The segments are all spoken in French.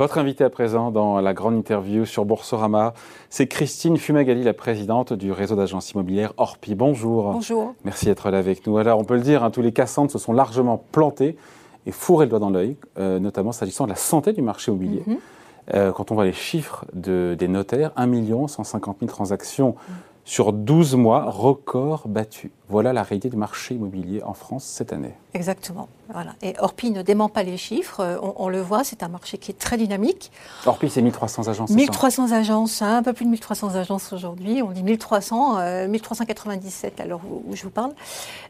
Votre invité à présent dans la grande interview sur Boursorama, c'est Christine Fumagali, la présidente du réseau d'agences immobilières Orpi. Bonjour. Bonjour. Merci d'être là avec nous. Alors, on peut le dire, hein, tous les cassantes se sont largement plantés et fourré le doigt dans l'œil, euh, notamment s'agissant de la santé du marché immobilier. Mhm. Euh, quand on voit les chiffres de, des notaires, 1 150 000 transactions sur 12 mois, record battu. Voilà la réalité du marché immobilier en France cette année. Exactement. Voilà. Et Orpi ne dément pas les chiffres. Euh, on, le voit, c'est un marché qui est très dynamique. Orpi, c'est 1300 agences. 1300 agences, hein, un peu plus de 1300 agences aujourd'hui. On dit 1300, 1397 à l'heure où, je vous parle.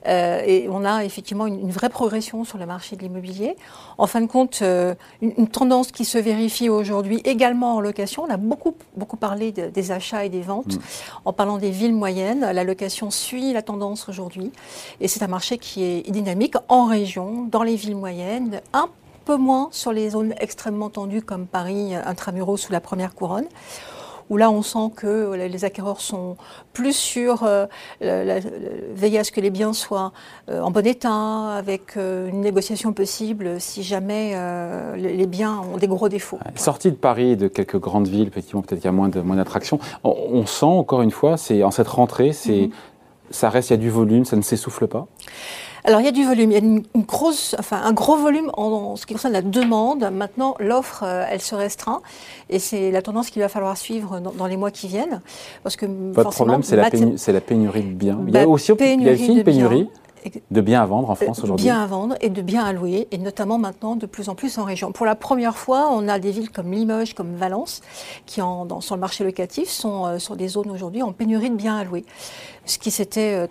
Euh, et on a effectivement une, vraie progression sur le marché de l'immobilier. En fin de compte, euh, une, tendance qui se vérifie aujourd'hui également en location. On a beaucoup, beaucoup parlé des achats et des ventes. Mm. En parlant des villes moyennes, la location suit la tendance aujourd'hui. Et c'est un marché qui est dynamique en région, dans les villes moyennes, un peu moins sur les zones extrêmement tendues comme Paris, intramuros sous la première couronne où là on sent que les acquéreurs sont plus sur euh, veiller à ce que les biens soient euh, en bon état, avec euh, une négociation possible si jamais les, biens ont des gros défauts. Sortie de Paris, de quelques grandes villes, effectivement peut-être qu'il y a moins d'attractions, on, on, sent encore une fois, c'est en cette rentrée, c'est mhm. Ça reste, il y a du volume, ça ne s'essouffle pas alors il y a du volume, il y a une, grosse, enfin, un gros volume en, ce qui concerne la demande. Maintenant, l'offre, euh, elle se restreint et c'est la tendance qu'il va falloir suivre dans, les mois qui viennent. Parce que Votre problème, c'est la, pénurie de biens. il y a bah, aussi, il y a aussi une pénurie. De biens à vendre en France aujourd'hui. Biens à vendre et de biens à louer, et notamment maintenant de plus en plus en région. Pour la première fois, on a des villes comme Limoges, comme Valence, qui en, dans, sur le marché locatif sont euh, sur des zones aujourd'hui en pénurie de biens à louer ce qui s'était euh,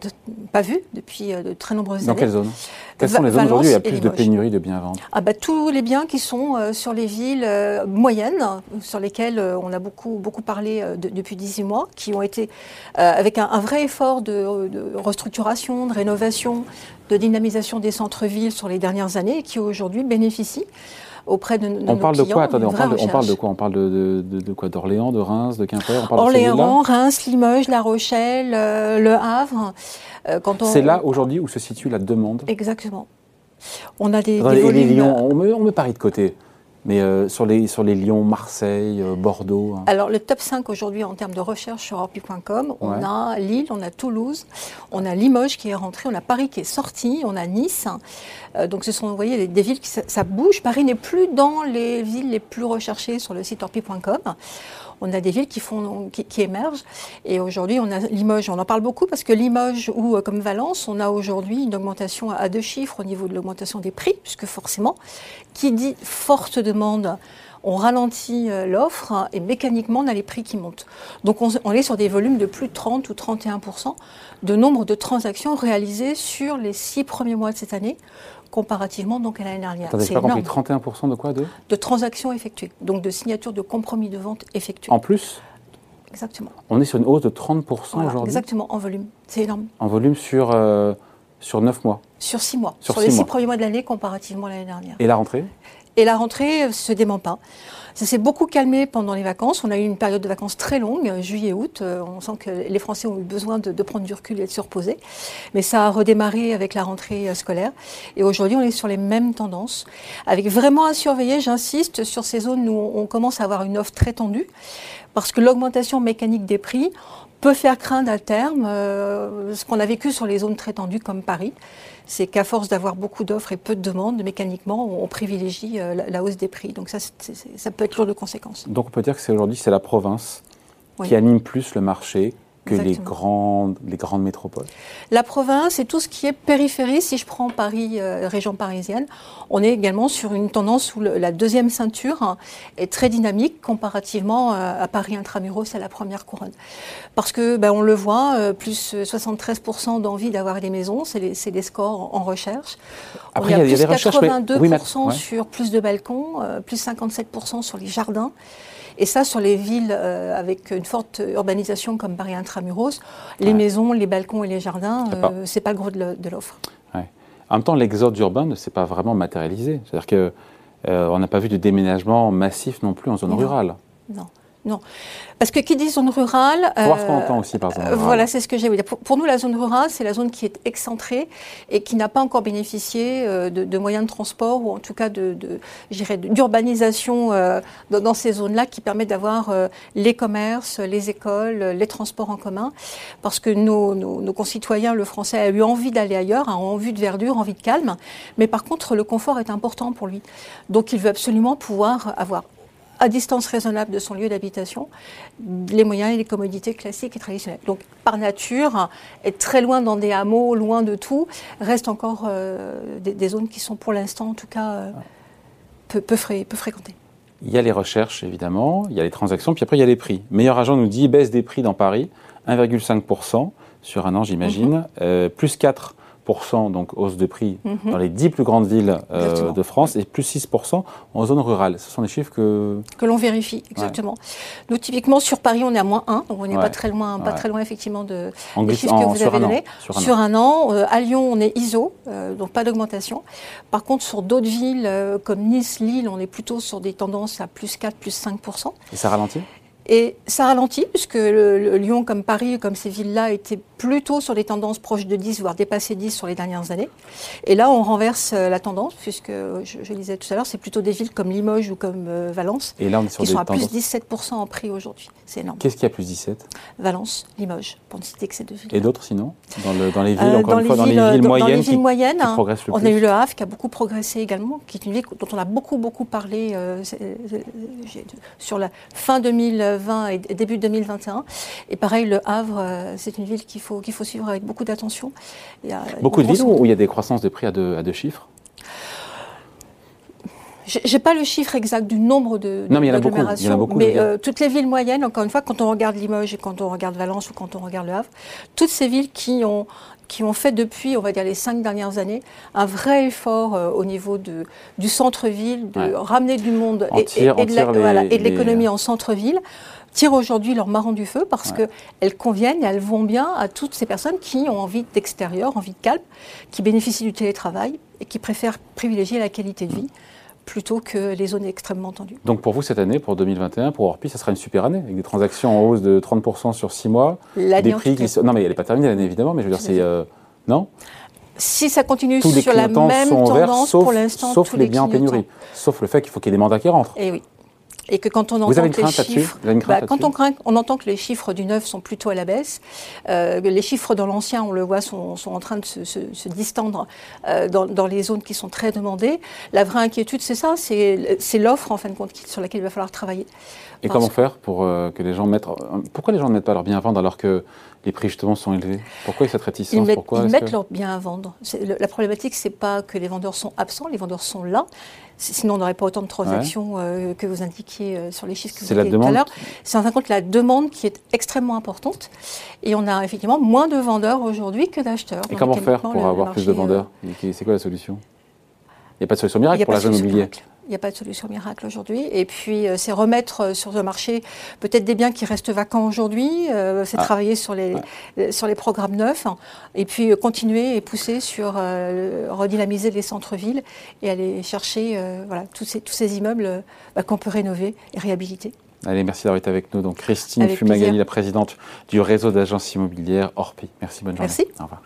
pas vu depuis euh, de très nombreuses années. Dans quelles zones Quelles sont les zones aujourd'hui où il y a plus de pénurie de biens à vendre? Ah bah, Tous les biens qui sont euh, sur les villes moyennes, sur lesquelles on a beaucoup, beaucoup parlé depuis 18 mois, qui ont été avec un, vrai effort de, de, restructuration, de rénovation, de dynamisation des centres-villes sur les dernières années et qui aujourd'hui bénéficient auprès de, on parle de quoi Attendez, on parle de, on parle de, quoi On parle de, de quoi D'Orléans, de Reims, de Quimper Orléans, Reims, Limoges, La Rochelle, euh, Le Havre. Euh, C'est là aujourd'hui où se situe la demande Exactement. On a des, des volumes... on met, on met Paris de côté. Mais euh, sur, les, sur les Lyon, Marseille, euh, Bordeaux hein. Alors, le top 5 aujourd'hui en termes de recherche sur orpi.com, on a Lille, on a Toulouse, on a Limoges qui est rentré, on a Paris qui est sorti, on a Nice. Euh, donc, ce sont, vous voyez, des, villes qui ça, bouge. Paris n'est plus dans les villes les plus recherchées sur le site orpi.com on a des villes qui, font, qui, émergent. Et aujourd'hui, on a Limoges. On en parle beaucoup parce que Limoges ou comme Valence, on a aujourd'hui une augmentation à deux chiffres au niveau de l'augmentation des prix, puisque forcément, qui dit forte demande on ralentit euh, l'offre et mécaniquement on a les prix qui montent. Donc on, on, est sur des volumes de plus de 30 ou 31% de nombre de transactions réalisées sur les six premiers mois de cette année comparativement donc à l'année dernière. Attendez, pas compris, 31% de quoi de? De transactions effectuées, donc de signatures de compromis de vente effectuées. En plus? Exactement. On est sur une hausse de 30% aujourd'hui? Exactement, en volume. C'est énorme. En volume sur, euh, sur 9 mois? Sur 6 mois. Sur, les 6 premiers mois de l'année comparativement à l'année dernière. Et la rentrée? Et la rentrée ne se dément pas. Ça s'est beaucoup calmé pendant les vacances. On a eu une période de vacances très longue, juillet-août. Euh, on sent que les Français ont eu besoin de, prendre du recul et de se reposer. Mais ça a redémarré avec la rentrée euh, scolaire. Et aujourd'hui, on est sur les mêmes tendances. Avec vraiment à surveiller, j'insiste, sur ces zones où on commence à avoir une offre très tendue. Parce que l'augmentation mécanique des prix peut faire craindre à terme euh, ce qu'on a vécu sur les zones très tendues comme Paris. C'est qu'à force d'avoir beaucoup d'offres et peu de demandes, mécaniquement, on, privilégie euh, la, hausse des prix. Donc ça, ça peut être lourd de conséquences. Donc on peut dire que c'est aujourd'hui, c'est la province qui anime plus le marché que les grandes, les grandes métropoles La province et tout ce qui est périphérie, si je prends Paris, euh, région parisienne, on est également sur une tendance où la deuxième ceinture est très dynamique comparativement euh, à Paris intramuros, c'est la première couronne. Parce que ben, on le voit, euh, plus 73% d'envie d'avoir des maisons, c'est des scores en recherche. Après, il y a, plus 82% sur plus de balcons, plus 57% sur les jardins. Et ça, sur les villes euh, avec une forte urbanisation comme Paris intramuros, les maisons, les balcons et les jardins, euh, c'est pas le gros de l'offre. En même temps, l'exode urbain ne s'est pas vraiment matérialisé. C'est-à-dire qu'on euh, n'a pas vu de déménagement massif non plus en zone rurale. Non. Non. Parce que qui dit zone rurale. Faut voir ce qu'on entend aussi par zone rurale. Voilà, c'est ce que j'ai voulu dire. Pour, pour, nous, la zone rurale, c'est la zone qui est excentrée et qui n'a pas encore bénéficié de, de, moyens de transport ou en tout cas de, d'urbanisation euh, dans, dans, ces zones-là qui permet d'avoir euh, les commerces, les écoles, les transports en commun. Parce que nos, nos, nos concitoyens, le français, a eu envie d'aller ailleurs, a envie de verdure, envie de calme. Mais par contre, le confort est important pour lui. Donc il veut absolument pouvoir avoir à distance raisonnable de son lieu d'habitation, les moyens et les commodités classiques et traditionnelles. Donc, par nature, être très loin dans des hameaux, loin de tout, reste encore euh, des, des, zones qui sont pour l'instant, en tout cas, euh, peu, peu, fré, peu fréquentées. Il y a les recherches, évidemment, il y a les transactions, puis après, il y a les prix. Meilleur agent nous dit baisse des prix dans Paris, 1,5% sur un an, j'imagine, mm -hmm. euh, plus 4 donc hausse de prix -hmm. dans les 10 plus grandes villes euh, de France et plus 6% en zone rurale. Ce sont des chiffres que... Que l'on vérifie, exactement. Ouais. Nous, typiquement, sur Paris, on est à moins 1, donc on n'est ouais. pas très loin, pas ouais. très loin effectivement de, en des chiffres que vous avez donnés. Sur un sur an. Un an. Euh, à Lyon, on est ISO, euh, donc pas d'augmentation. Par contre, sur d'autres villes comme Nice, Lille, on est plutôt sur des tendances à plus 4, plus 5%. Et ça ralentit? Et ça ralentit, puisque le, le Lyon, comme Paris, comme ces villes-là, étaient plutôt sur des tendances proches de 10, voire dépassé 10 sur les dernières années. Et là, on renverse la tendance, puisque je, je disais tout à l'heure, c'est plutôt des villes comme Limoges ou comme euh, Valence Et là, on est sur qui des sont à tendances... plus 17% en prix aujourd'hui. C'est énorme. Qu'est-ce qui a plus 17 Valence, Limoges, pour ne citer que ces deux villes. Et d'autres sinon? Dans, le, dans, les villes, euh, encore dans une les fois, dans les villes, villes dans, moyennes, dans les villes qui, moyennes qui progressent le on plus a eu le Havre qui a beaucoup progressé également, qui est une ville dont on a beaucoup, beaucoup parlé euh, sur la fin 2020 et début 2021. Et pareil, le Havre, euh, c'est une ville qu'il faut, qu'il faut suivre avec beaucoup d'attention. Beaucoup de villes où il y a des croissances de prix à deux, à deux chiffres j'ai pas le chiffre exact du nombre de, non, mais il y en a beaucoup, il y en a beaucoup mais euh, toutes les villes moyennes, encore une fois, quand on regarde Limoges et quand on regarde Valence ou quand on regarde Le Havre, toutes ces villes qui ont qui ont fait depuis, on va dire, les cinq dernières années, un vrai effort euh, au niveau de, du centre-ville, de ouais. ramener du monde et, tire, et, et, de l'économie les... en centre-ville, tirent aujourd'hui leur marron du feu parce ouais. qu'elles conviennent et elles vont bien à toutes ces personnes qui ont envie d'extérieur, envie de calme, qui bénéficient du télétravail et qui préfèrent privilégier la qualité de vie. Mmh plutôt que les zones extrêmement tendues. Donc pour vous, cette année, pour 2021, pour Orpi, ça sera une super année, avec des transactions en hausse de 30% sur 6 mois, des prix qui. Non mais elle n'est pas terminée l'année, évidemment, mais je veux dire, c'est... Euh... Non? Si ça continue sur la même tendance, verts, sauf, pour l'instant, sauf les, les biens en pénurie, sauf le fait qu'il faut qu'il y ait des mandats qui rentrent. Et oui et que quand on entend que les chiffres, bah, quand on, craint, on entend que les chiffres du neuf sont plutôt à la baisse, euh, les chiffres dans l'ancien, on le voit, sont, sont, en train de se, se, se distendre euh, dans, dans, les zones qui sont très demandées. La vraie inquiétude, c'est ça, c'est l'offre en fin de compte sur laquelle il va falloir travailler. Et Parce comment faire pour euh, que les gens mettent Pourquoi les gens ne mettent pas leur bien à vendre alors que les prix justement sont élevés Pourquoi cette réticence Ils mettent, Pourquoi? ils mettent que... leur bien à vendre. Le, la problématique, c'est pas que les vendeurs sont absents, les vendeurs sont là. Sinon, on n'aurait pas autant de transactions ouais. euh, que vous indiquiez euh, sur les chiffres que vous avez tout à l'heure. C'est en fin de compte la demande qui est extrêmement importante. Et on a effectivement moins de vendeurs aujourd'hui que d'acheteurs. Et comment faire pour avoir plus de vendeurs? C'est quoi la solution? Il n'y a pas de solution miracle pour l'agent immobilier miracle. Il n'y a pas de solution miracle aujourd'hui. Et puis, euh, c'est remettre euh, sur le marché peut-être des biens qui restent vacants aujourd'hui. Euh, c'est ah. travailler sur les, ouais. sur les programmes neufs. Et puis, continuer et pousser sur redynamiser les centres-villes et aller chercher voilà, tous, ces, tous ces immeubles bah, qu'on peut rénover et réhabiliter. Allez, merci d'avoir été avec nous. Donc, Christine avec plaisir. la présidente du réseau d'agences immobilières Orpi. Merci, bonne journée. Merci. Au revoir.